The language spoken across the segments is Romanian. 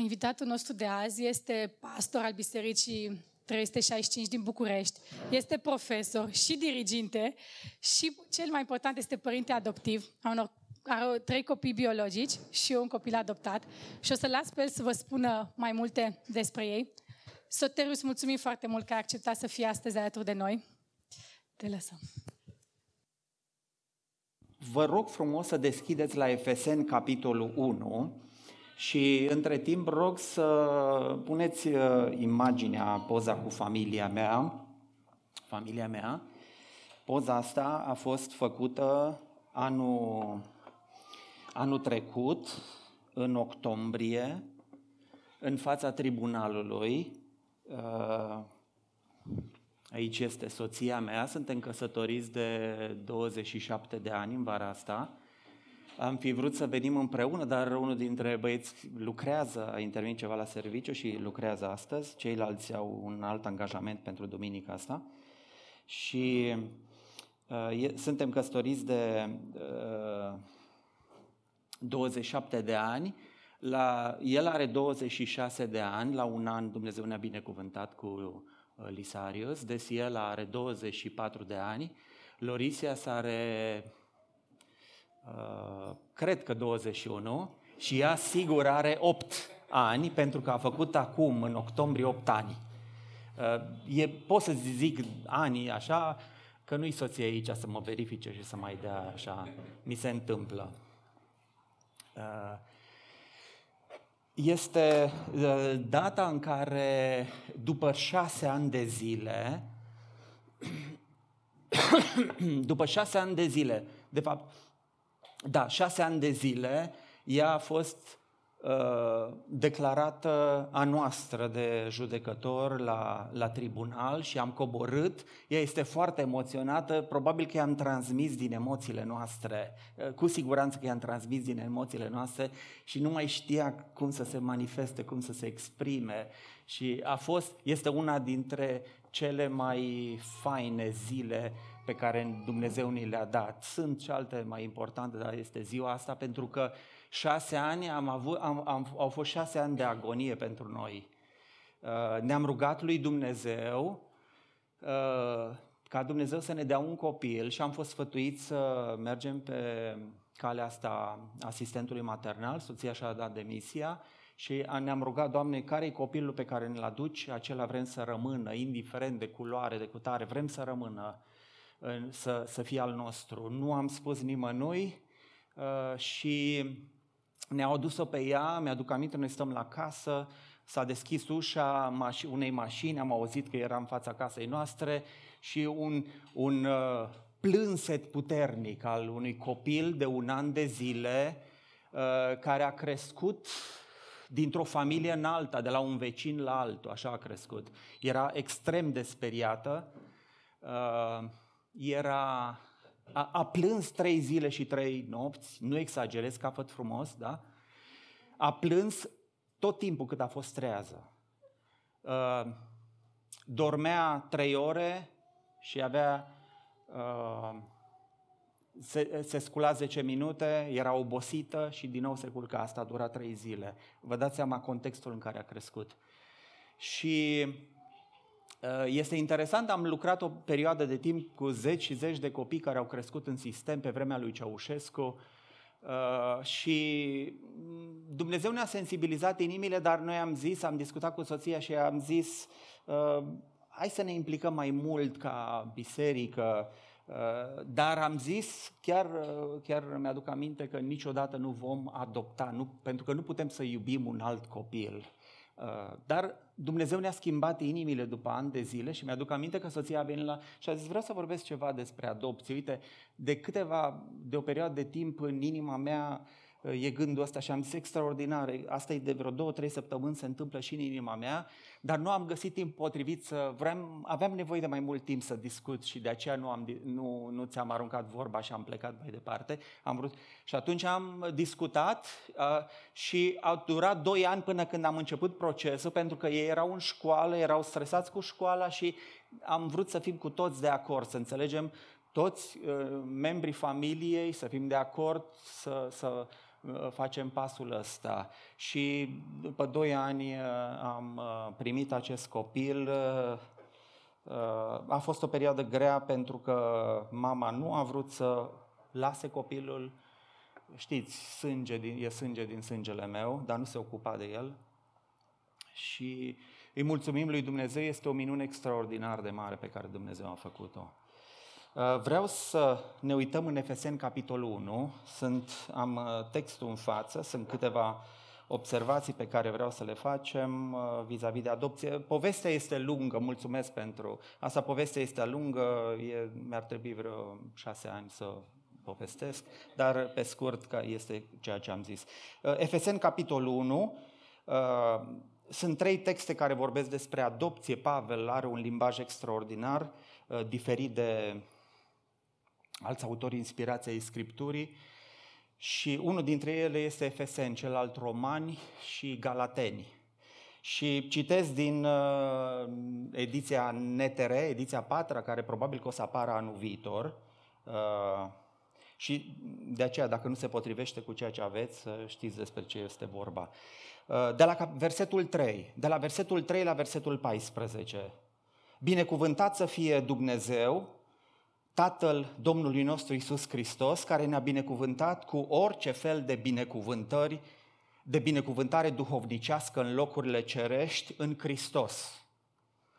Invitatul nostru de azi este pastor al Bisericii 365 din București. Este profesor și diriginte și, cel mai important, este părinte adoptiv a unor are trei copii biologici și un copil adoptat și o să las pe el să vă spună mai multe despre ei. Soterius, mulțumim foarte mult că ai acceptat să fii astăzi alături de noi. Te lăsăm. Vă rog frumos să deschideți la Efeseni capitolul 1 și între timp rog să puneți uh, imaginea, poza cu familia mea. Familia mea. Poza asta a fost făcută anul, anul trecut, în octombrie, în fața tribunalului. Uh, aici este soția mea, suntem căsătoriți de 27 de ani în vara asta. Am fi vrut să venim împreună, dar unul dintre băieți lucrează, a intervenit ceva la serviciu și lucrează astăzi, ceilalți au un alt angajament pentru duminica asta. Și uh, e, suntem căsătoriți de uh, 27 de ani, la, el are 26 de ani, la un an Dumnezeu ne-a binecuvântat cu uh, Lisarius, deci el are 24 de ani, Lorisia are Uh, cred că 21, și ea sigur are 8 ani, pentru că a făcut acum, în octombrie, 8 ani. Uh, e, pot să zic ani așa, că nu-i soție aici să mă verifice și să mai dea așa, mi se întâmplă. Uh, este data în care, după șase ani de zile, după șase ani de zile, de fapt, da, șase ani de zile, ea a fost uh, declarată a noastră de judecător la, la tribunal și am coborât. Ea este foarte emoționată, probabil că i-am transmis din emoțiile noastre, uh, cu siguranță că i-am transmis din emoțiile noastre și nu mai știa cum să se manifeste, cum să se exprime. Și a fost, este una dintre cele mai faine zile pe care Dumnezeu ni le-a dat. Sunt și alte mai importante, dar este ziua asta pentru că șase ani am avut, am, am, au fost șase ani de agonie pentru noi. Uh, ne-am rugat lui Dumnezeu uh, ca Dumnezeu să ne dea un copil și am fost sfătuiți să mergem pe calea asta asistentului maternal, soția și-a dat demisia și ne-am rugat, Doamne, care e copilul pe care ne-l aduci, acela vrem să rămână, indiferent de culoare, de cutare, vrem să rămână să, să fie al nostru. Nu am spus nimănui uh, și ne-au adus-o pe ea, mi-aduc aminte, noi stăm la casă, s-a deschis ușa unei mașini, am auzit că era în fața casei noastre și un, un uh, plânset puternic al unui copil de un an de zile uh, care a crescut dintr-o familie în alta, de la un vecin la altul, așa a crescut. Era extrem de speriată era, a, a plâns trei zile și trei nopți, nu exagerez, capăt frumos, da? A plâns tot timpul cât a fost trează. Uh, dormea trei ore și avea, uh, se, se scula 10 minute, era obosită și din nou se culca. Asta a durat trei zile. Vă dați seama contextul în care a crescut. Și Uh, este interesant, am lucrat o perioadă de timp cu zeci și zeci de copii care au crescut în sistem pe vremea lui Ceaușescu uh, și Dumnezeu ne-a sensibilizat inimile, dar noi am zis, am discutat cu soția și am zis, uh, hai să ne implicăm mai mult ca biserică, dar am zis, chiar, chiar mi-aduc aminte că niciodată nu vom adopta, nu, pentru că nu putem să iubim un alt copil. Uh, dar Dumnezeu ne-a schimbat inimile după ani de zile și mi-aduc aminte că soția a venit la și a zis vreau să vorbesc ceva despre adopție. Uite, de câteva, de o perioadă de timp în inima mea e gândul ăsta și am zis extraordinar, asta e de vreo două, trei săptămâni, se întâmplă și în inima mea, dar nu am găsit timp potrivit să vrem, aveam nevoie de mai mult timp să discut și de aceea nu, am, nu, nu ți-am aruncat vorba și am plecat mai departe. Am vrut, și atunci am discutat uh, și au durat doi ani până când am început procesul, pentru că ei erau în școală, erau stresați cu școala și am vrut să fim cu toți de acord, să înțelegem toți uh, membrii familiei, să fim de acord, să, să uh, facem pasul ăsta. Și după doi ani uh, am uh, primit acest copil. A fost o perioadă grea pentru că mama nu a vrut să lase copilul. Știți, sânge din, e sânge din sângele meu, dar nu se ocupa de el. Și îi mulțumim lui Dumnezeu, este o minune extraordinar de mare pe care Dumnezeu a făcut-o. Uh, vreau să ne uităm în Efeseni, capitolul 1. Sunt, am uh, textul în față, sunt câteva observații pe care vreau să le facem uh, vis-a-vis de adopție. Povestea este lungă, mulțumesc pentru asta. Povestea este lungă, e, mi-ar trebui vreo șase ani să povestesc, dar pe scurt că este ceea ce am zis. Efeseni, capitolul 1, sunt trei texte care vorbesc despre adopție. Pavel are un limbaj extraordinar, diferit de alți autori inspirați ai Scripturii și unul dintre ele este Efeseni, celălalt Romani și Galateni. Și citesc din uh, ediția NTR, ediția 4, care probabil că o să apară anul viitor. Uh, și de aceea, dacă nu se potrivește cu ceea ce aveți, să știți despre ce este vorba. Uh, de la versetul 3, de la versetul 3 la versetul 14. Binecuvântat să fie Dumnezeu, Tatăl Domnului nostru Isus Hristos, care ne-a binecuvântat cu orice fel de binecuvântări, de binecuvântare duhovnicească în locurile cerești în Hristos.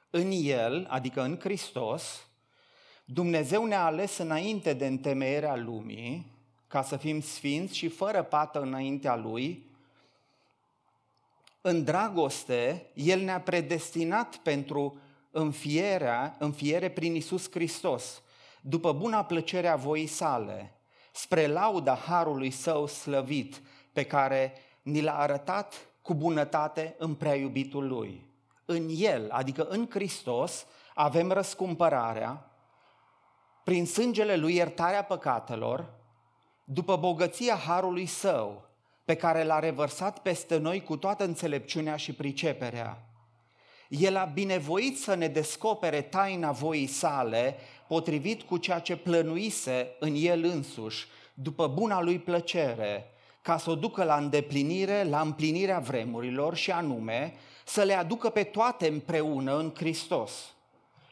În El, adică în Hristos, Dumnezeu ne-a ales înainte de întemeierea lumii, ca să fim sfinți și fără pată înaintea Lui, în dragoste, El ne-a predestinat pentru înfierea, înfiere prin Isus Hristos, după buna plăcere a voii sale, spre lauda harului său slăvit, pe care ni l-a arătat cu bunătate în prea iubitul lui. În el, adică în Hristos, avem răscumpărarea, prin sângele lui iertarea păcatelor, după bogăția harului său, pe care l-a revărsat peste noi cu toată înțelepciunea și priceperea. El a binevoit să ne descopere taina voii sale, potrivit cu ceea ce plănuise în el însuși, după buna lui plăcere, ca să o ducă la îndeplinire, la împlinirea vremurilor și anume să le aducă pe toate împreună în Hristos,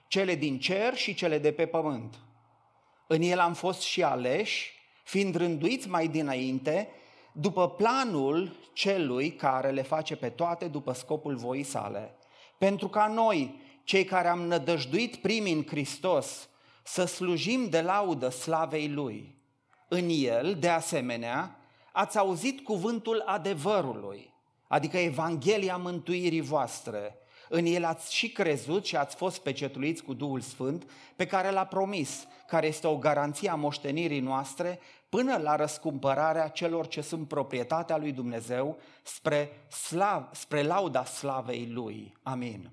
cele din cer și cele de pe pământ. În el am fost și aleși, fiind rânduiți mai dinainte, după planul celui care le face pe toate după scopul voii sale. Pentru ca noi, cei care am nădăjduit primii în Hristos, să slujim de laudă slavei Lui. În El, de asemenea, ați auzit cuvântul adevărului, adică Evanghelia mântuirii voastre. În El ați și crezut și ați fost pecetuiți cu Duhul Sfânt, pe care l-a promis, care este o garanție a moștenirii noastre, până la răscumpărarea celor ce sunt proprietatea lui Dumnezeu spre, slav, spre lauda slavei Lui. Amin.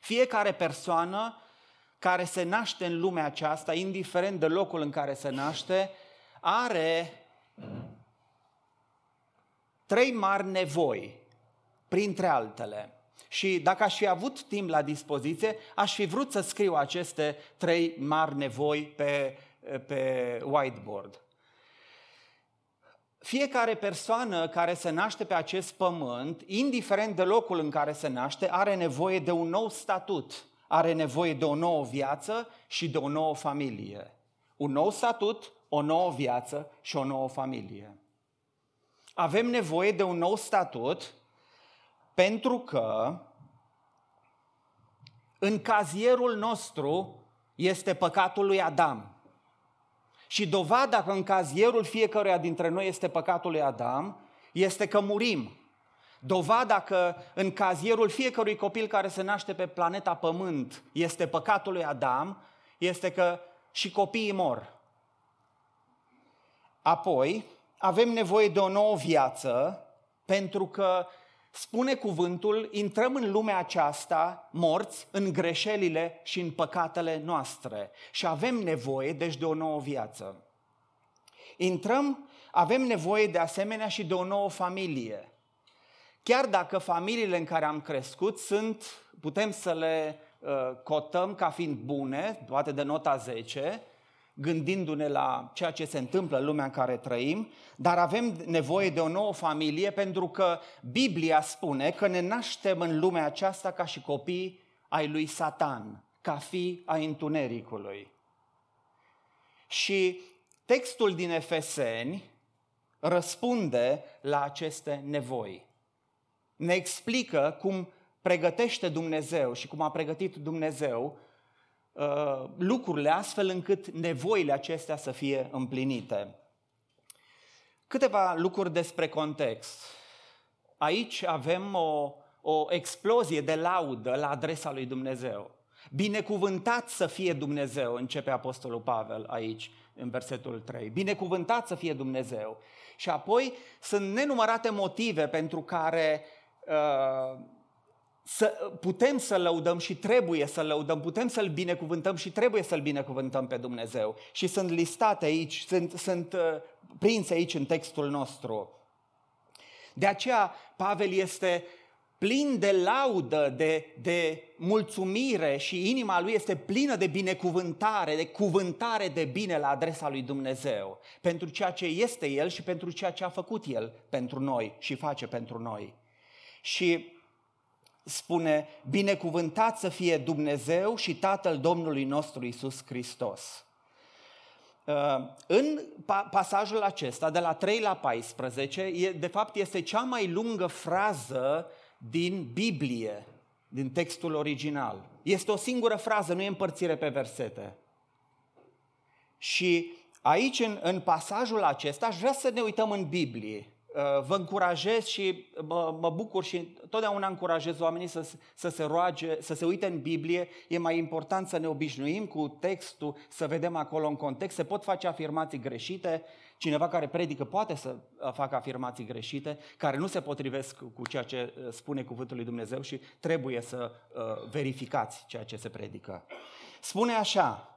Fiecare persoană care se naște în lumea aceasta, indiferent de locul în care se naște, are trei mari nevoi, printre altele. Și dacă aș fi avut timp la dispoziție, aș fi vrut să scriu aceste trei mari nevoi pe, pe whiteboard. Fiecare persoană care se naște pe acest pământ, indiferent de locul în care se naște, are nevoie de un nou statut are nevoie de o nouă viață și de o nouă familie. Un nou statut, o nouă viață și o nouă familie. Avem nevoie de un nou statut pentru că în cazierul nostru este păcatul lui Adam. Și dovada că în cazierul fiecăruia dintre noi este păcatul lui Adam este că murim. Dovada că în cazierul fiecărui copil care se naște pe planeta Pământ este păcatul lui Adam, este că și copiii mor. Apoi, avem nevoie de o nouă viață, pentru că, spune cuvântul, intrăm în lumea aceasta morți în greșelile și în păcatele noastre. Și avem nevoie, deci, de o nouă viață. Intrăm, avem nevoie de asemenea și de o nouă familie. Chiar dacă familiile în care am crescut sunt, putem să le uh, cotăm ca fiind bune, toate de nota 10, gândindu-ne la ceea ce se întâmplă în lumea în care trăim, dar avem nevoie de o nouă familie pentru că Biblia spune că ne naștem în lumea aceasta ca și copii ai lui Satan, ca fi ai întunericului. Și textul din Efeseni răspunde la aceste nevoi. Ne explică cum pregătește Dumnezeu și cum a pregătit Dumnezeu uh, lucrurile astfel încât nevoile acestea să fie împlinite. Câteva lucruri despre context. Aici avem o, o explozie de laudă la adresa lui Dumnezeu. Binecuvântat să fie Dumnezeu, începe Apostolul Pavel aici, în versetul 3. Binecuvântat să fie Dumnezeu. Și apoi sunt nenumărate motive pentru care uh, să, putem să lăudăm și trebuie să lăudăm, putem să-L binecuvântăm și trebuie să-L binecuvântăm pe Dumnezeu. Și sunt listate aici, sunt, sunt uh, prinse aici în textul nostru. De aceea Pavel este plin de laudă, de, de mulțumire și inima lui este plină de binecuvântare, de cuvântare de bine la adresa lui Dumnezeu, pentru ceea ce este El și pentru ceea ce a făcut El pentru noi și face pentru noi. Și spune, binecuvântat să fie Dumnezeu și Tatăl Domnului nostru Isus Hristos. Uh, în pasajul acesta, de la 3 la 14, de fapt este cea mai lungă frază din Biblie, din textul original. Este o singură frază, nu e împărțire pe versete. Și aici, în, în pasajul acesta, aș vrea să ne uităm în Biblie. Uh, vă încurajez și mă, mă bucur și totdeauna încurajez oamenii să, să se roage, să se uite în Biblie. E mai important să ne obișnuim cu textul, să vedem acolo în context. Se pot face afirmații greșite, Cineva care predică poate să facă afirmații greșite, care nu se potrivesc cu ceea ce uh, spune cuvântul lui Dumnezeu și trebuie să uh, verificați ceea ce se predică. Spune așa,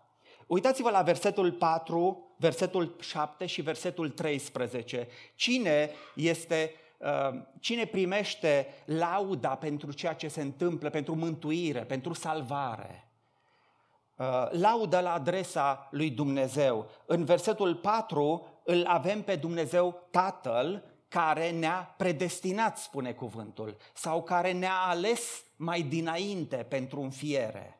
uitați-vă la versetul 4, versetul 7 și versetul 13. Cine este uh, cine primește lauda pentru ceea ce se întâmplă, pentru mântuire, pentru salvare? Laudă la adresa lui Dumnezeu. În versetul 4 îl avem pe Dumnezeu Tatăl care ne-a predestinat, spune cuvântul, sau care ne-a ales mai dinainte pentru înfiere.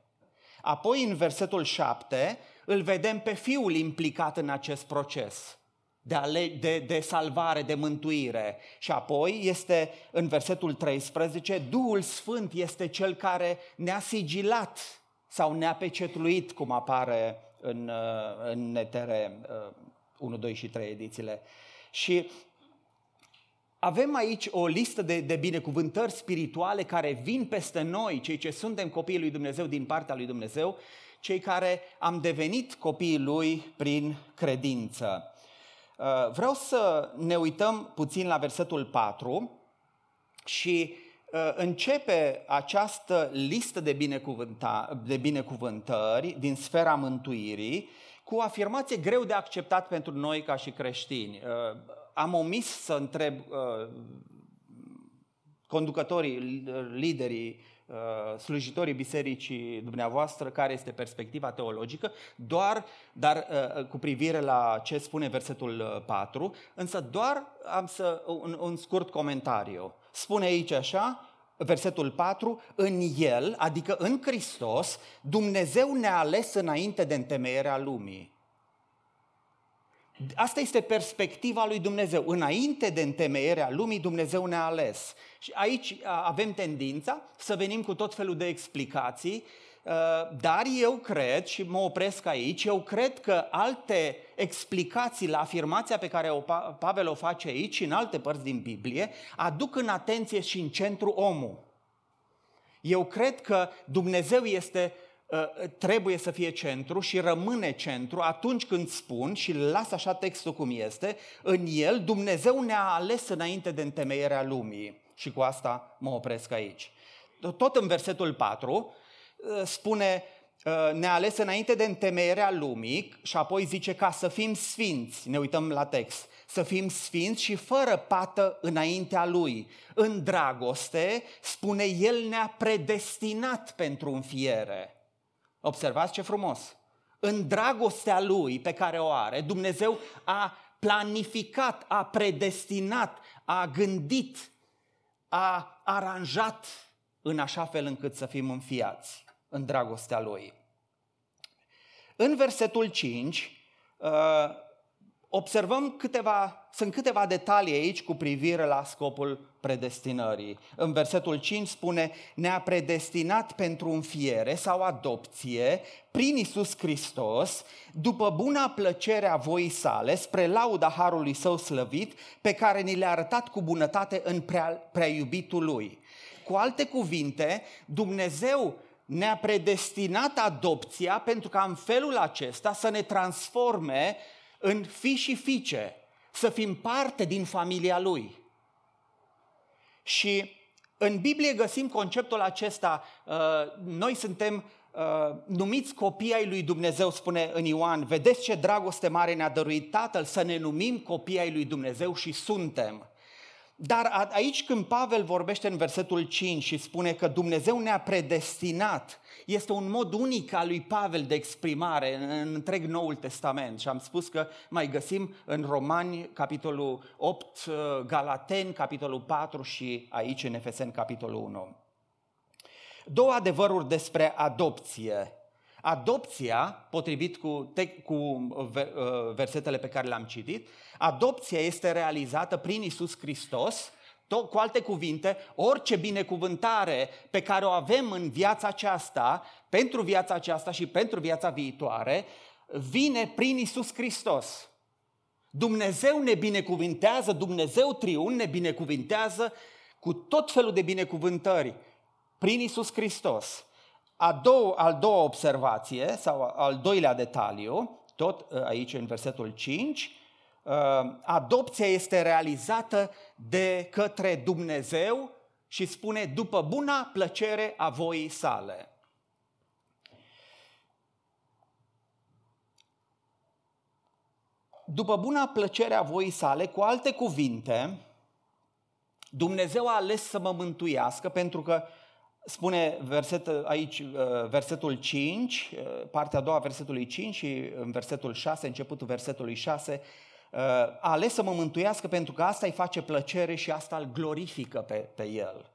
Apoi, în versetul 7, îl vedem pe Fiul implicat în acest proces de, ale, de, de salvare, de mântuire. Și apoi este în versetul 13, Duhul Sfânt este cel care ne-a sigilat sau ne-a pecetluit, cum apare în, în netere 1, 2 și 3 edițiile. Și avem aici o listă de, de binecuvântări spirituale care vin peste noi, cei ce suntem copiii lui Dumnezeu din partea lui Dumnezeu, cei care am devenit copiii lui prin credință. Uh, vreau să ne uităm puțin la versetul 4 și uh, începe această listă de, de binecuvântări din sfera mântuirii cu o afirmație greu de acceptat pentru noi ca și creștini. Uh, am omis să întreb uh, conducătorii, liderii, uh, slujitorii bisericii dumneavoastră care este perspectiva teologică, doar dar cu privire la ce spune versetul 4, însă doar am să un, un scurt comentariu. Spune aici așa, versetul 4, în El, adică în Hristos, Dumnezeu ne-a ales înainte de întemeierea lumii. Asta este perspectiva lui Dumnezeu. Înainte de întemeierea lumii, Dumnezeu ne-a ales. Și aici avem tendința să venim cu tot felul de explicații Uh, dar eu cred, și mă opresc aici, eu cred că alte explicații la afirmația pe care o Pavel o face aici și în alte părți din Biblie, aduc în atenție și în centru omul. Eu cred că Dumnezeu este uh, trebuie să fie centru și rămâne centru atunci când spun și las așa textul cum este, în el Dumnezeu ne-a ales înainte de întemeierea lumii. Și cu asta mă opresc aici. Tot în versetul 4, Uh, spune uh, ne-a ales înainte de întemeierea lumii și apoi zice ca să fim sfinți, ne uităm la text, să fim sfinți și fără pată înaintea Lui. În dragoste, spune, El ne-a predestinat pentru înfiere. Observați ce frumos! în dragostea Lui pe care o are, Dumnezeu a planificat, a predestinat, a gândit, a aranjat în așa fel încât să fim înfiați în dragostea Lui. În versetul 5, uh, observăm câteva, sunt câteva detalii aici cu privire la scopul predestinării. În versetul 5 spune, ne-a predestinat pentru înfiere sau adopție prin Isus Hristos, după buna plăcere a voii sale, spre lauda Harului Său slăvit, pe care ni le-a arătat cu bunătate în prea, prea iubitul Lui. Cu alte cuvinte, Dumnezeu ne-a predestinat adopția pentru ca în felul acesta să ne transforme în fi și fiice, să fim parte din familia Lui. Și în Biblie găsim conceptul acesta, uh, noi suntem uh, numiți copii ai lui Dumnezeu, spune în Ioan, vedeți ce dragoste mare ne-a dăruit Tatăl să ne numim copii ai lui Dumnezeu și suntem. Dar aici când Pavel vorbește în versetul 5 și spune că Dumnezeu ne-a predestinat, este un mod unic al lui Pavel de exprimare în întreg Noul Testament. Și am spus că mai găsim în Romani, capitolul 8, Galateni, capitolul 4 și aici în Efeseni, capitolul 1. Două adevăruri despre adopție. Adopția, potrivit cu, te- cu uh, versetele pe care le-am citit, adopția este realizată prin Isus Hristos, tot, cu alte cuvinte, orice binecuvântare pe care o avem în viața aceasta, pentru viața aceasta și pentru viața viitoare, vine prin Isus Hristos. Dumnezeu ne binecuvintează, Dumnezeu triun ne binecuvintează cu tot felul de binecuvântări prin Isus Hristos. A doua, al doua observație sau al doilea detaliu, tot uh, aici în versetul 5, uh, adopția este realizată de către Dumnezeu și spune după buna plăcere a voii sale. După buna plăcere a voii sale, cu alte cuvinte, Dumnezeu a ales să mă mântuiască pentru că spune verset, aici uh, versetul 5, uh, partea a doua versetului 5 și în versetul 6, începutul versetului 6, uh, a ales să mă mântuiască pentru că asta îi face plăcere și asta îl glorifică pe, pe el.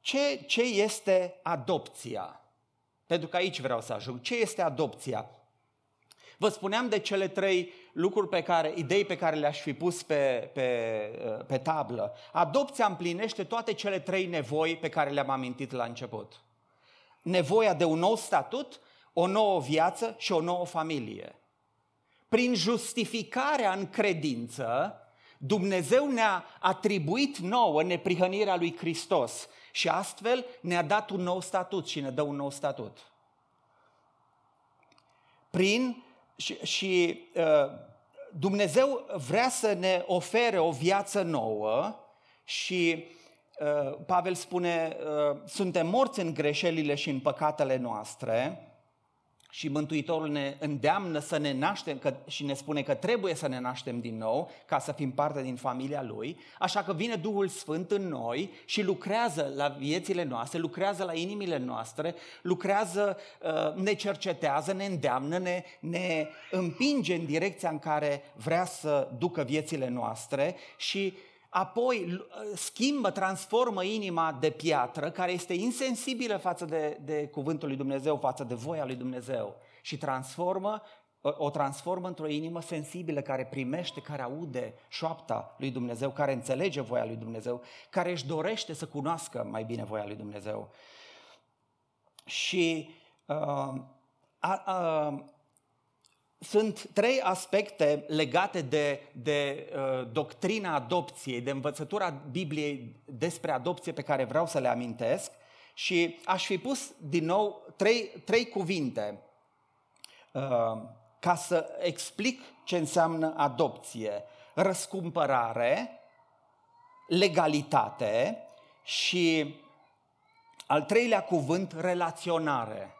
Ce, ce este adopția? Pentru că aici vreau să ajung. Ce este adopția? Vă spuneam de cele trei lucruri pe care, idei pe care le-aș fi pus pe, pe, pe tablă. Adopția împlinește toate cele trei nevoi pe care le-am amintit la început. Nevoia de un nou statut, o nouă viață și o nouă familie. Prin justificarea în credință, Dumnezeu ne-a atribuit nouă neprihănirea lui Hristos și astfel ne-a dat un nou statut și ne dă un nou statut. Prin și, și uh, Dumnezeu vrea să ne ofere o viață nouă și uh, Pavel spune, uh, suntem morți în greșelile și în păcatele noastre, și Mântuitorul ne îndeamnă să ne naștem că, și ne spune că trebuie să ne naștem din nou ca să fim parte din familia Lui, așa că vine Duhul Sfânt în noi și lucrează la viețile noastre, lucrează la inimile noastre, lucrează, uh, ne cercetează, ne îndeamnă, ne, ne împinge în direcția în care vrea să ducă viețile noastre și apoi schimbă, transformă inima de piatră, care este insensibilă față de, de cuvântul lui Dumnezeu, față de voia lui Dumnezeu și transformă, o transformă într-o inimă sensibilă care primește, care aude șoapta lui Dumnezeu, care înțelege voia lui Dumnezeu, care își dorește să cunoască mai bine voia lui Dumnezeu. Și uh, a, a, sunt trei aspecte legate de, de uh, doctrina adopției, de învățătura Bibliei despre adopție pe care vreau să le amintesc și aș fi pus din nou trei, trei cuvinte uh, ca să explic ce înseamnă adopție. Răscumpărare, legalitate și al treilea cuvânt, relaționare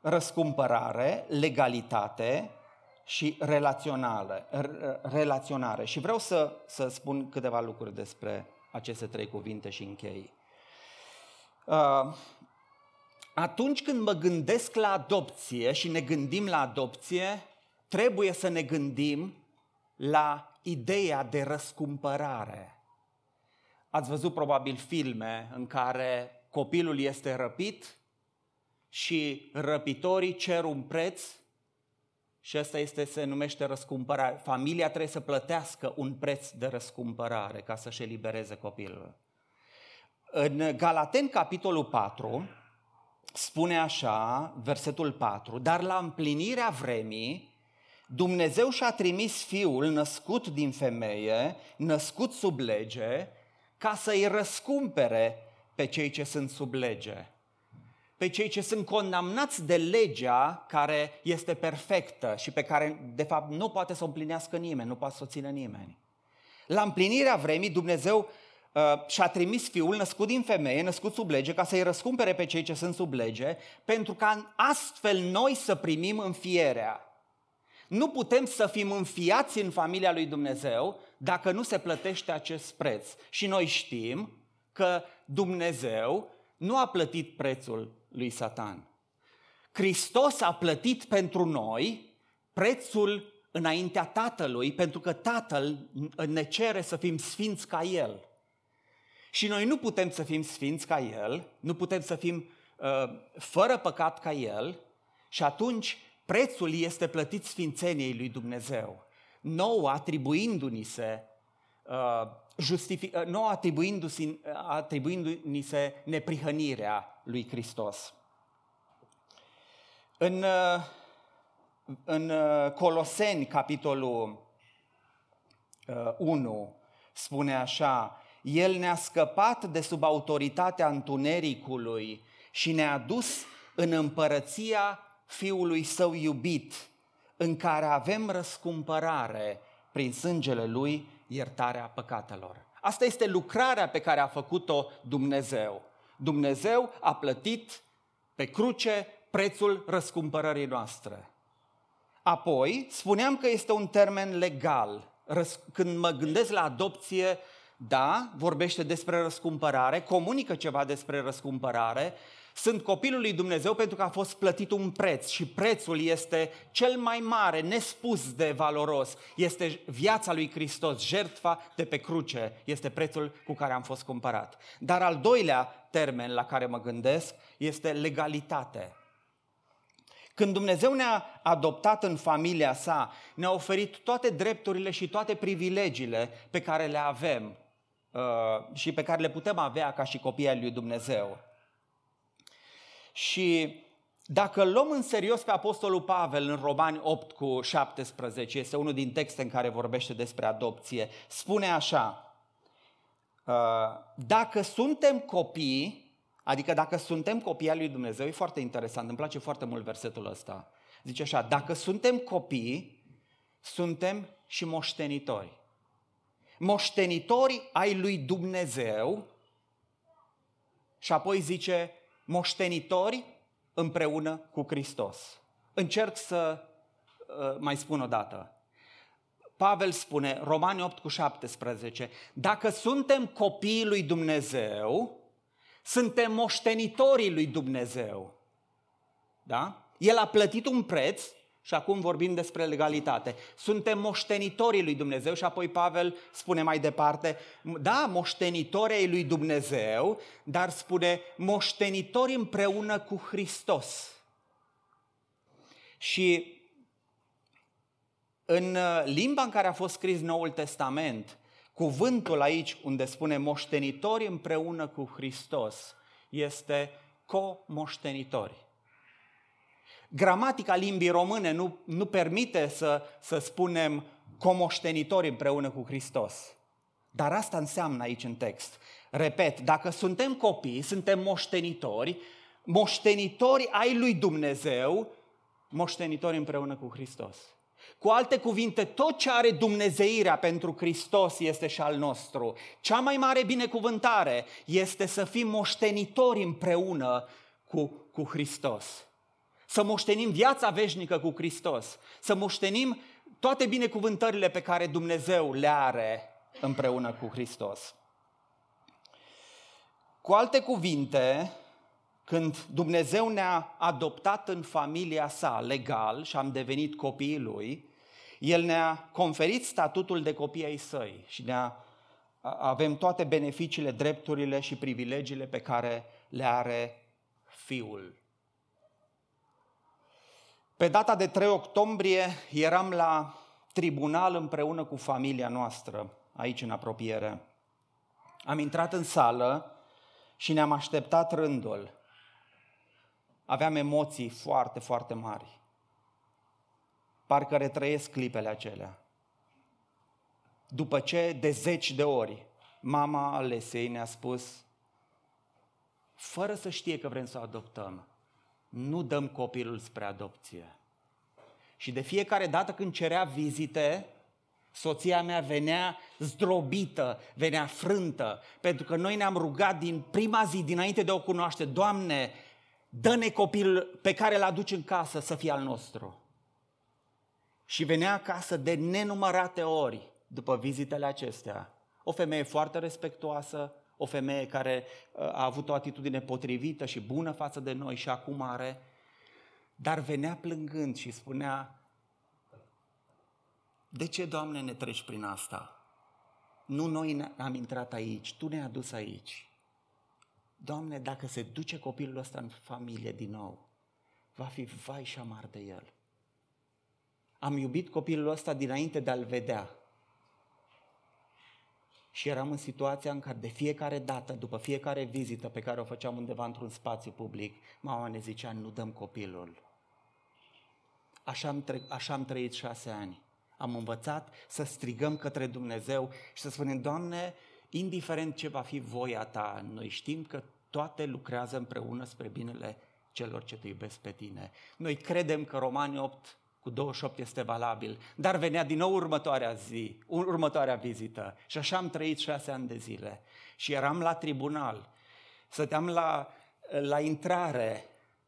răscumpărare, legalitate și relaționale, relaționare. Și vreau să, să spun câteva lucruri despre aceste trei cuvinte și închei. Uh, atunci când mă gândesc la adopție și ne gândim la adopție, trebuie să ne gândim la ideea de răscumpărare. Ați văzut probabil filme în care copilul este răpit și răpitorii cer un preț și asta este, se numește răscumpărare. Familia trebuie să plătească un preț de răscumpărare ca să-și elibereze copilul. În Galaten, capitolul 4, spune așa, versetul 4, dar la împlinirea vremii, Dumnezeu și-a trimis Fiul născut din femeie, născut sub lege, ca să-i răscumpere pe cei ce sunt sub lege, pe cei ce sunt condamnați de legea care este perfectă și pe care, de fapt, nu poate să o împlinească nimeni, nu poate să o țină nimeni. La împlinirea vremii, Dumnezeu uh, și-a trimis Fiul născut din femeie, născut sub lege, ca să-i răscumpere pe cei ce sunt sub lege, pentru ca astfel noi să primim înfierea. Nu putem să fim înfiați în familia lui Dumnezeu dacă nu se plătește acest preț. Și noi știm că Dumnezeu nu a plătit prețul lui Satan. Hristos a plătit pentru noi prețul înaintea Tatălui, pentru că Tatăl ne cere să fim sfinți ca El. Și noi nu putem să fim sfinți ca El, nu putem să fim uh, fără păcat ca El, și atunci prețul este plătit sfințeniei lui Dumnezeu, nouă atribuindu-ni se uh, justific, uh, nou atribuindu-se, uh, atribuindu-ni se neprihănirea lui Hristos. În, uh, în Coloseni, capitolul 1, spune așa, El ne-a scăpat de sub autoritatea întunericului și ne-a dus în împărăția Fiului Său iubit, în care avem răscumpărare prin sângele Lui iertarea păcatelor. Asta este lucrarea pe care a făcut-o Dumnezeu. Dumnezeu a plătit pe cruce prețul răscumpărării noastre. Apoi, spuneam că este un termen legal. Când mă gândesc la adopție, da, vorbește despre răscumpărare, comunică ceva despre răscumpărare, sunt copilul lui Dumnezeu pentru că a fost plătit un preț și prețul este cel mai mare, nespus de valoros. Este viața lui Hristos, jertfa de pe cruce, este prețul cu care am fost cumpărat. Dar al doilea termen la care mă gândesc este legalitate. Când Dumnezeu ne-a adoptat în familia sa, ne-a oferit toate drepturile și toate privilegiile pe care le avem uh, și pe care le putem avea ca și copii ai lui Dumnezeu. Și dacă luăm în serios pe Apostolul Pavel în Romani 8 cu 17, este unul din texte în care vorbește despre adopție, spune așa, uh, dacă suntem copii, adică dacă suntem copii al lui Dumnezeu, e foarte interesant, îmi place foarte mult versetul ăsta. Zice așa, dacă suntem copii, suntem și moștenitori. Moștenitori ai lui Dumnezeu și apoi zice, moștenitori împreună cu Hristos. Încerc să uh, mai spun o dată. Pavel spune, Romani 8 cu 17, dacă suntem copiii lui Dumnezeu, suntem moștenitorii lui Dumnezeu. Da? El a plătit un preț și acum vorbim despre legalitate. Suntem moștenitorii lui Dumnezeu și apoi Pavel spune mai departe, da, moștenitorii lui Dumnezeu, dar spune moștenitori împreună cu Hristos. Și în uh, limba în care a fost scris Noul Testament, cuvântul aici unde spune moștenitori împreună cu Hristos este co-moștenitori. Gramatica limbii române nu, nu permite să, să spunem comoștenitori împreună cu Hristos. Dar asta înseamnă aici în text. Repet, dacă suntem copii, suntem moștenitori, moștenitori ai lui Dumnezeu, moștenitori împreună cu Hristos. Cu alte cuvinte, tot ce are Dumnezeirea pentru Hristos este și al nostru. Cea mai mare binecuvântare este să fim moștenitori împreună cu, cu Hristos să moștenim viața veșnică cu Hristos, să moștenim toate binecuvântările pe care Dumnezeu le are împreună cu Hristos. Cu alte cuvinte, când Dumnezeu ne-a adoptat în familia sa legal și am devenit copiii lui, El ne-a conferit statutul de copii ai săi și ne-a, avem toate beneficiile, drepturile și privilegiile pe care le are Fiul. Pe data de 3 octombrie eram la tribunal împreună cu familia noastră, aici în apropiere. Am intrat în sală și ne-am așteptat rândul. Aveam emoții foarte, foarte mari. Parcă retrăiesc clipele acelea. După ce, de zeci de ori, mama Alesei ne-a spus, fără să știe că vrem să o adoptăm, nu dăm copilul spre adopție. Și de fiecare dată când cerea vizite, soția mea venea zdrobită, venea frântă, pentru că noi ne-am rugat din prima zi, dinainte de o cunoaște, Doamne, dă-ne copilul pe care îl aduci în casă să fie al nostru. Și venea acasă de nenumărate ori după vizitele acestea. O femeie foarte respectuoasă, o femeie care uh, a avut o atitudine potrivită și bună față de noi și acum are, dar venea plângând și spunea, de ce, Doamne, ne treci prin asta? Nu noi am intrat aici, Tu ne-ai adus aici. Doamne, dacă se duce copilul ăsta în familie din nou, va fi vai și amar de el. Am iubit copilul ăsta dinainte de a-l vedea. Și eram în situația în care de fiecare dată, după fiecare vizită pe care o făceam undeva într-un spațiu public, mama ne zicea, nu dăm copilul. Așa am, tre- așa am trăit șase ani. Am învățat să strigăm către Dumnezeu și să spunem, Doamne, indiferent ce va fi voia Ta, noi știm că toate lucrează împreună spre binele celor ce te iubesc pe tine. Noi credem că Romani 8 cu 28 este valabil, dar venea din nou următoarea zi, următoarea vizită și așa am trăit șase ani de zile. Și eram la tribunal, stăteam la, la intrare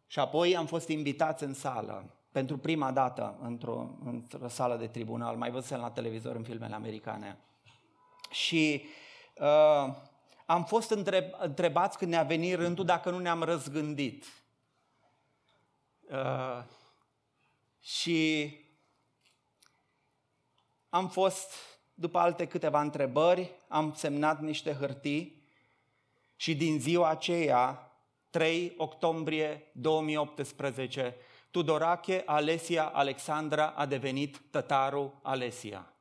și apoi am fost invitați în sală pentru prima dată într-o, într-o sală de tribunal, mai văzusem la televizor în filmele americane. Și uh, am fost întreb, întrebați când ne-a venit rândul dacă nu ne-am răzgândit. Uh, și am fost, după alte câteva întrebări, am semnat niște hârtii și din ziua aceea, 3 octombrie 2018, Tudorache Alesia Alexandra a devenit tătarul Alesia.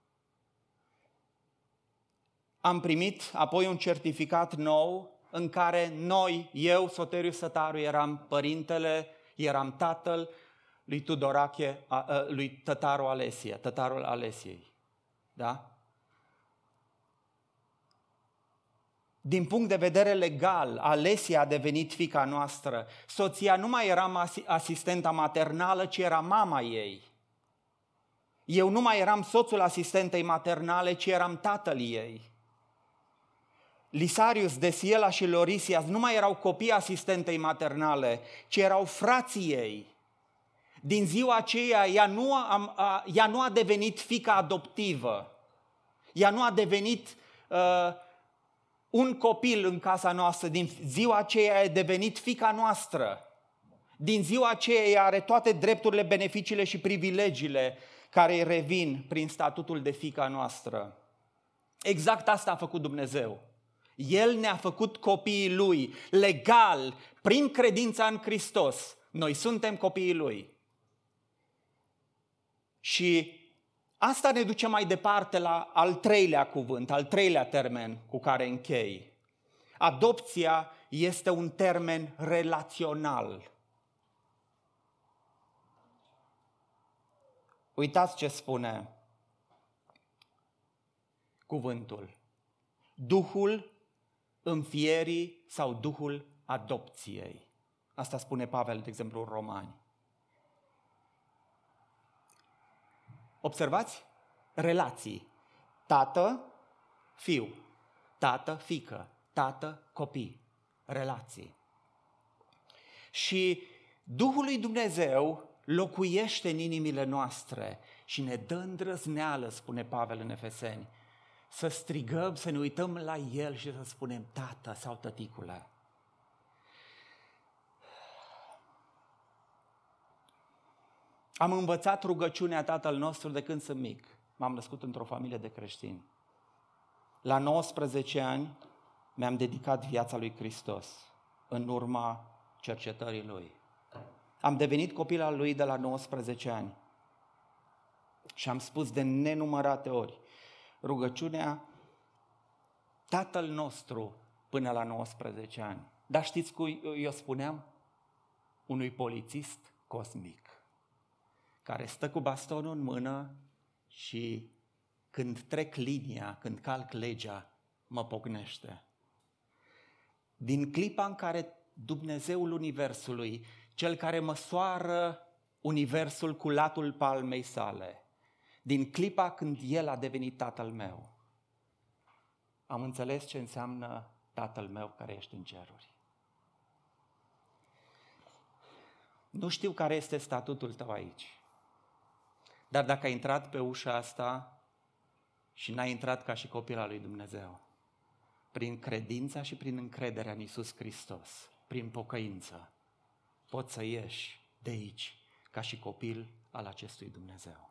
Am primit apoi un certificat nou în care noi, eu, Soteriu Sătaru, eram părintele, eram tatăl lui Tudorache, lui tătarul Alesia, tătarul Alesiei. Da? Din punct de vedere legal, Alesia a devenit fica noastră. Soția nu mai era asistenta maternală, ci era mama ei. Eu nu mai eram soțul asistentei maternale, ci eram tatăl ei. Lisarius, Desiela și Lorisias nu mai erau copii asistentei maternale, ci erau frații ei. Din ziua aceea, ea nu a, a, ea nu a devenit fica adoptivă. Ea nu a devenit uh, un copil în casa noastră, din ziua aceea a devenit fica noastră. Din ziua aceea ea are toate drepturile, beneficiile și privilegiile care îi revin prin statutul de fica noastră. Exact asta a făcut Dumnezeu. El ne-a făcut copiii Lui, legal, prin credința în Hristos. Noi suntem copiii Lui. Și Asta ne duce mai departe la al treilea cuvânt, al treilea termen cu care închei. Adopția este un termen relațional. Uitați ce spune cuvântul. Duhul înfierii sau Duhul adopției. Asta spune Pavel, de exemplu, în Romani. Observați? Relații. Tată, fiu. Tată, fică. Tată, copii. Relații. Și Duhul lui Dumnezeu locuiește în inimile noastre și ne dă îndrăzneală, spune Pavel în Efeseni, să strigăm, să ne uităm la El și să spunem tată sau tăticule. Am învățat rugăciunea Tatăl nostru de când sunt mic. M-am născut într-o familie de creștini. La 19 ani mi-am dedicat viața lui Hristos în urma cercetării lui. Am devenit copil al lui de la 19 ani. Și am spus de nenumărate ori, rugăciunea Tatăl nostru până la 19 ani. Dar știți cui eu spuneam? Unui polițist cosmic, care stă cu bastonul în mână și când trec linia, când calc legea, mă pocnește. Din clipa în care Dumnezeul Universului, cel care măsoară Universul cu latul palmei sale, din clipa când El a devenit Tatăl meu, am înțeles ce înseamnă Tatăl meu care ești în ceruri. Nu știu care este statutul tău aici. Dar dacă ai intrat pe ușa asta și n-ai intrat ca și copil al lui Dumnezeu, prin credința și prin încrederea în Isus Hristos, prin pocăință, poți să ieși de aici ca și copil al acestui Dumnezeu.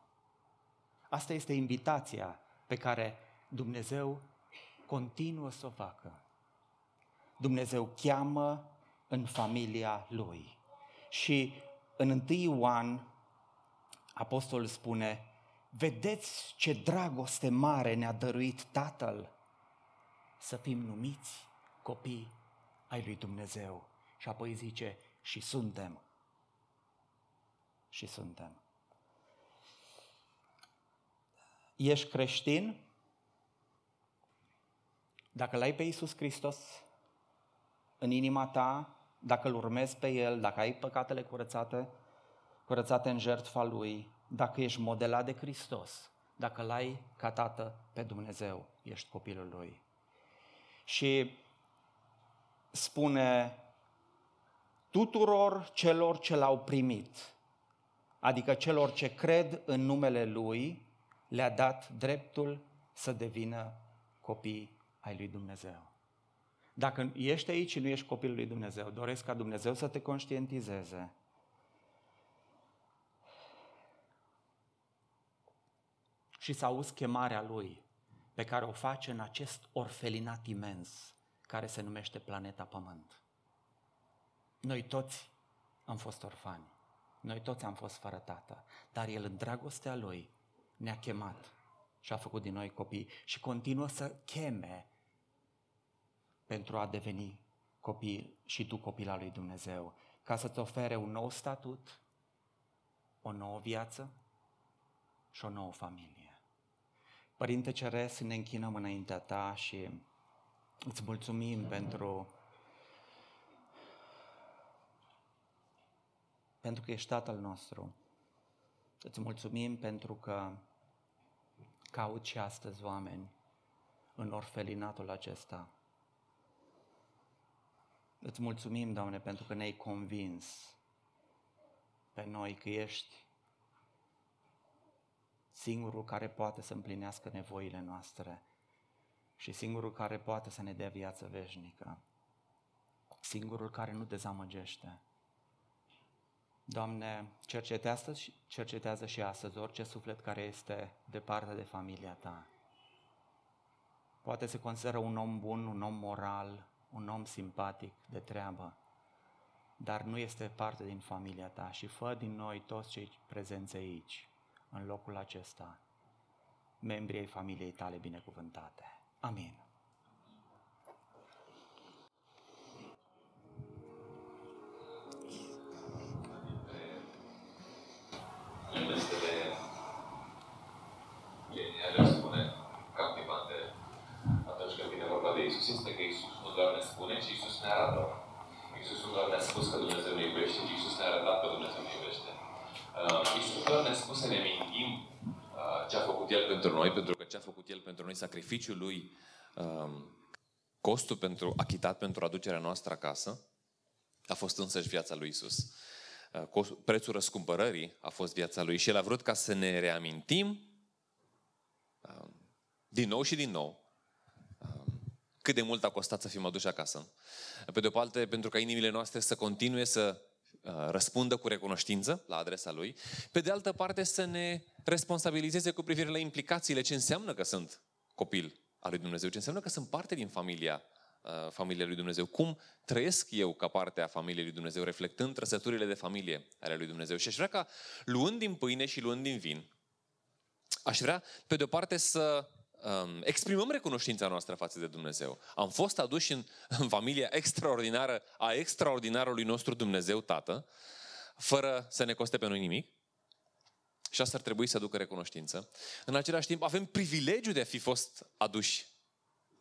Asta este invitația pe care Dumnezeu continuă să o facă. Dumnezeu cheamă în familia Lui. Și în 1 Ioan, apostolul spune, vedeți ce dragoste mare ne-a dăruit Tatăl să fim numiți copii ai lui Dumnezeu. Și apoi zice, și suntem. Și suntem. Ești creștin? Dacă l-ai pe Iisus Hristos în inima ta, dacă îl urmezi pe El, dacă ai păcatele curățate, curățate în jertfa Lui, dacă ești modelat de Hristos, dacă l-ai ca tată pe Dumnezeu, ești copilul Lui. Și spune tuturor celor ce l-au primit, adică celor ce cred în numele Lui, le-a dat dreptul să devină copii ai lui Dumnezeu. Dacă ești aici și nu ești copilul lui Dumnezeu, doresc ca Dumnezeu să te conștientizeze. Și să auzi chemarea Lui pe care o face în acest orfelinat imens care se numește planeta Pământ. Noi toți am fost orfani. Noi toți am fost fără tată. Dar El, în dragostea Lui, ne-a chemat și a făcut din noi copii și continuă să cheme pentru a deveni copil și tu copil al lui Dumnezeu, ca să-ți ofere un nou statut, o nouă viață și o nouă familie. Părinte Ceresc, ne închinăm înaintea ta și îți mulțumim pentru pentru că ești Tatăl nostru. Îți mulțumim pentru că cauți și astăzi oameni în orfelinatul acesta. Îți mulțumim, Doamne, pentru că ne-ai convins pe noi că ești singurul care poate să împlinească nevoile noastre și singurul care poate să ne dea viață veșnică, singurul care nu dezamăgește. Doamne, cercetează, cercetează și astăzi orice suflet care este departe de familia Ta. Poate se consideră un om bun, un om moral, un om simpatic, de treabă, dar nu este parte din familia ta și fă din noi toți cei prezenți aici, în locul acesta, membrii ai familiei tale binecuvântate. Amin. este că Iisus nu doar ne spune, ci Iisus ne arată. Iisus nu doar ne-a spus că Dumnezeu ne iubește, ci Iisus ne-a arătat că Dumnezeu ne iubește. Uh, Iisus nu doar ne-a spus să ne mintim uh, ce a făcut El pentru noi, pentru că ce a făcut El pentru noi, sacrificiul Lui, uh, costul pentru achitat pentru aducerea noastră acasă, a fost însăși viața lui Isus. Uh, prețul răscumpărării a fost viața lui și el a vrut ca să ne reamintim uh, din nou și din nou cât de mult a costat să fim aduși acasă. Pe de o parte, pentru ca inimile noastre să continue să răspundă cu recunoștință la adresa Lui, pe de altă parte să ne responsabilizeze cu privire la implicațiile, ce înseamnă că sunt copil al lui Dumnezeu, ce înseamnă că sunt parte din familia uh, familia lui Dumnezeu. Cum trăiesc eu ca parte a familiei lui Dumnezeu, reflectând trăsăturile de familie ale lui Dumnezeu. Și aș vrea ca, luând din pâine și luând din vin, aș vrea, pe de o parte, să um, exprimăm recunoștința noastră față de Dumnezeu. Am fost aduși în, în familia extraordinară a extraordinarului nostru Dumnezeu Tată, fără să ne coste pe noi nimic. Și asta ar trebui să aducă recunoștință. În același timp, avem privilegiul de a fi fost aduși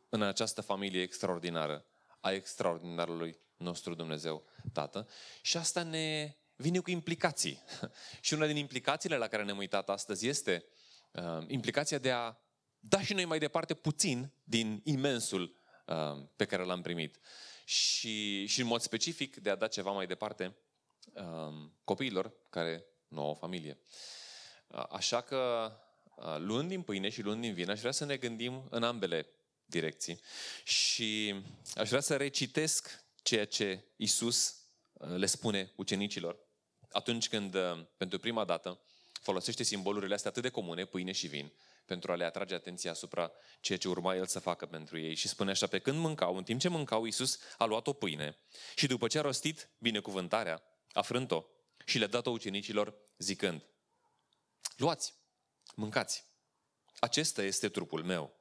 în această familie extraordinară a extraordinarului nostru Dumnezeu Tată. Și asta ne vine cu implicații. și una din implicațiile la care ne-am uitat astăzi este uh, implicația de a da și noi mai departe puțin din imensul uh, pe care l-am primit. Și, și în mod specific de a da ceva mai departe uh, copiilor care nu au o familie. Uh, așa că, uh, luând din pâine și luând din vin, aș vrea să ne gândim în ambele direcții. Și aș vrea să recitesc ceea ce Isus uh, le spune ucenicilor atunci când, uh, pentru prima dată, folosește simbolurile astea atât de comune, pâine și vin, pentru a le atrage atenția asupra ceea ce urma el să facă pentru ei. Și spune așa, pe când mâncau, în timp ce mâncau, Iisus a luat o pâine și după ce a rostit binecuvântarea, a frânt-o și le-a dat-o ucenicilor zicând, luați, mâncați, acesta este trupul meu.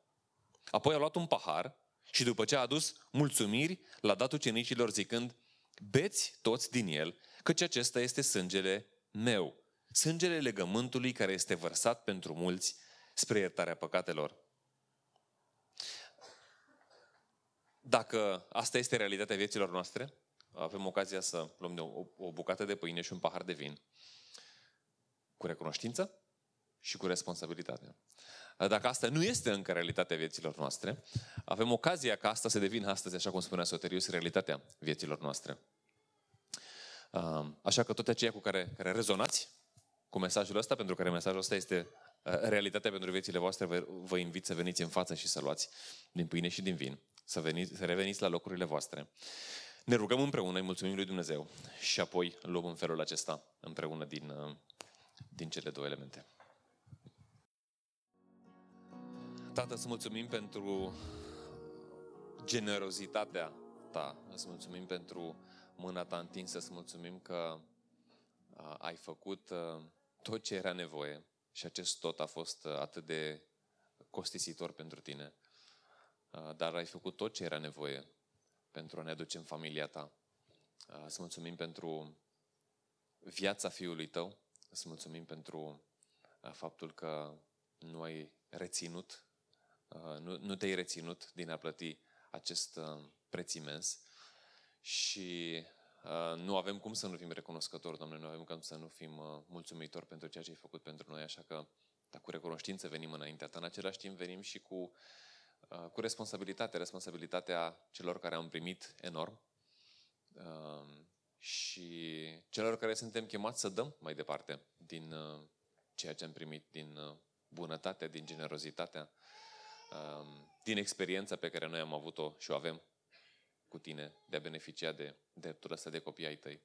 Apoi a luat un pahar și după ce a adus mulțumiri, l-a dat ucenicilor zicând, beți toți din el, căci acesta este sângele meu, sângele legământului care este vărsat pentru mulți spre iertarea păcatelor. Dacă asta este realitatea vieților noastre, avem ocazia să luăm o, o bucată de pâine și un pahar de vin cu recunoștință și cu responsabilitate. Dacă asta nu este încă realitatea vieților noastre, avem ocazia ca asta să devină astăzi, așa cum spunea Soterius, realitatea vieților noastre. Așa că toate aceia cu care, care rezonați cu mesajul ăsta, pentru care mesajul ăsta este Uh, realitatea pentru viețile voastre, vă, vă invit să veniți în față și să luați din pâine și din vin, să, veniți, să reveniți la locurile voastre. Ne rugăm împreună, îi mulțumim lui Dumnezeu și apoi luăm în felul acesta împreună din, uh, din cele două elemente. Tată, îți mulțumim pentru generozitatea ta, îți mulțumim pentru mâna ta întinsă, îți mulțumim că uh, ai făcut tot ce era nevoie și acest tot a fost uh, atât de costisitor pentru tine. Uh, dar ai făcut tot ce era nevoie pentru a ne aduce în familia ta. Uh, îți mulțumim pentru viața fiului tău. Îți mulțumim pentru faptul că nu ai reținut, nu, nu te-ai reținut din a plăti acest preț imens și Uh, nu avem cum să nu fim recunoscători, Doamne, nu avem cum să nu fim uh, mulțumitori pentru ceea ce ai făcut pentru noi, așa că dar cu recunoștință venim înaintea ta. În același timp venim și cu, uh, cu responsabilitate, responsabilitatea celor care am primit enorm și celor care suntem chemați să dăm mai departe din ceea ce am primit, din bunătatea, din generozitatea, din experiența pe care noi am avut-o și o avem cu tine de a beneficia de dreptul ăsta de copii ai tăi.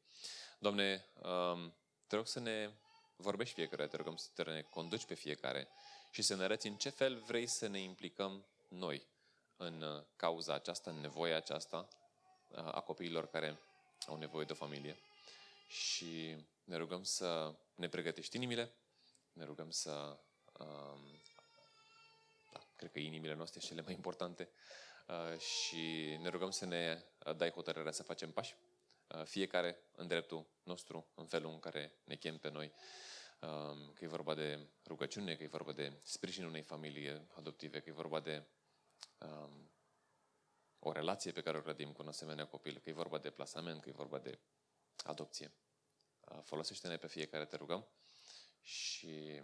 Doamne, um, te rog să ne vorbești fiecare, te rugăm să ne conduci pe fiecare și să ne arăți în ce fel vrei să ne implicăm noi în uh, cauza aceasta, în nevoia aceasta uh, a copiilor care au nevoie de o familie. Și ne rugăm să ne pregătești inimile, ne rugăm să... Um, da, cred că inimile noastre sunt cele mai importante, Uh, și ne rugăm să ne uh, dai hotărârea să facem pași, uh, fiecare în dreptul nostru, în felul în care ne chem pe noi, um, că e vorba de rugăciune, că e vorba de sprijinul unei familii adoptive, că e vorba de um, o relație pe care o clădim cu un asemenea copil, că e vorba de plasament, că e vorba de adopție. Folosește-ne pe fiecare, te rugăm, și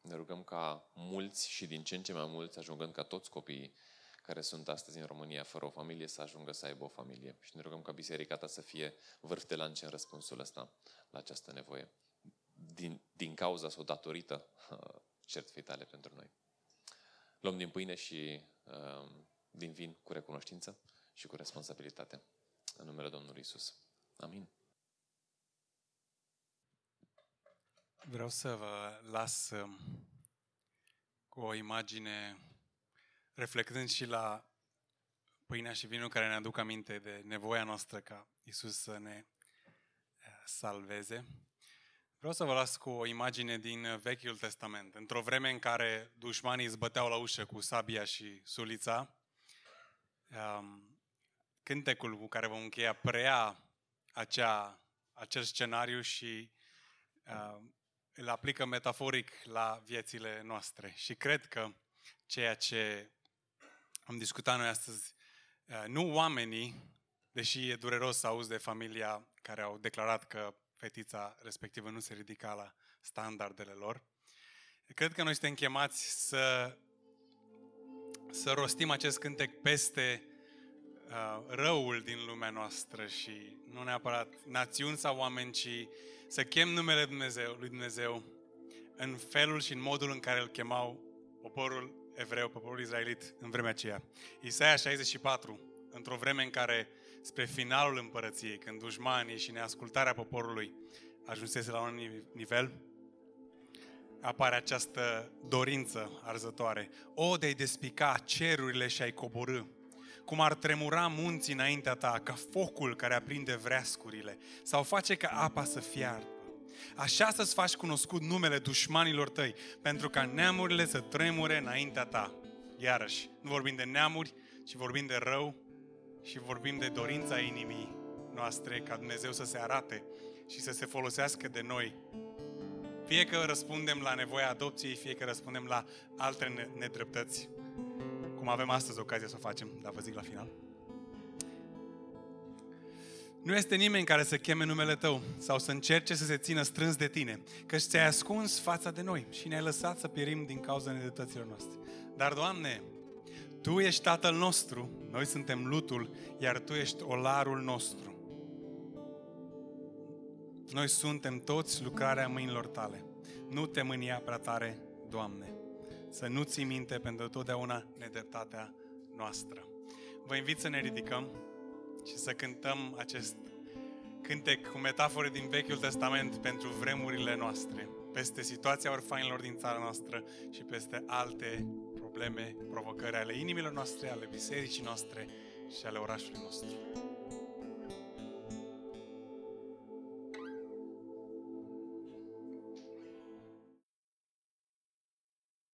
ne rugăm ca mulți și din ce în ce mai mulți, ajungând ca toți copiii care sunt astăzi în România fără o familie să ajungă să aibă o familie. Și ne rugăm ca biserica ta să fie vârf de lance în răspunsul ăsta la această nevoie. Din, din cauza sau datorită uh, certfei tale pentru noi. Luăm din pâine și uh, din vin cu recunoștință și cu responsabilitate. În numele Domnului Isus. Amin. Vreau să vă las um, cu o imagine reflectând și la pâinea și vinul care ne aduc aminte de nevoia noastră ca Isus să ne uh, salveze. Vreau să vă las cu o imagine din Vechiul Testament. Într-o vreme în care dușmanii îți băteau la ușă cu sabia și sulița, um, cântecul cu care vom încheia preia acea, acel scenariu și uh, îl aplică metaforic la viețile noastre. Și cred că ceea ce am discutat noi astăzi, uh, nu oamenii, deși e dureros să auzi de familia care au declarat că fetița respectivă nu se ridica la standardele lor, cred că noi suntem chemați să, să rostim acest cântec peste uh, răul din lumea noastră și nu neapărat națiuni sau oameni, ci să chem numele Dumnezeu, lui Dumnezeu în felul și în modul în care îl chemau poporul evreu, poporul israelit în vremea aceea. Isaia 64, într-o vreme în care spre finalul împărăției, când dușmanii și neascultarea poporului ajunsese la un nivel, apare această dorință arzătoare. O, de-ai despica cerurile și ai coborâ, cum ar tremura munții înaintea ta, ca focul care aprinde vreascurile, sau face ca apa să fiarbă. Așa să-ți faci cunoscut numele dușmanilor tăi, pentru ca neamurile să tremure înaintea ta. Iarăși, nu vorbim de neamuri, ci vorbim de rău și vorbim de dorința inimii noastre ca Dumnezeu să se arate și să se folosească de noi. Fie că răspundem la nevoia adopției, fie că răspundem la alte nedreptăți cum avem astăzi ocazia să o facem, dar vă zic la final. Nu este nimeni care să cheme numele tău sau să încerce să se țină strâns de tine, căci ți-ai ascuns fața de noi și ne-ai lăsat să pierim din cauza nedreptăților noastre. Dar, Doamne, Tu ești Tatăl nostru, noi suntem lutul, iar Tu ești olarul nostru. Noi suntem toți lucrarea mâinilor Tale. Nu te mânia prea tare, Doamne să nu ții minte pentru totdeauna nedreptatea noastră. Vă invit să ne ridicăm și să cântăm acest cântec cu metafore din Vechiul Testament pentru vremurile noastre, peste situația orfanilor din țara noastră și peste alte probleme, provocări ale inimilor noastre, ale bisericii noastre și ale orașului nostru.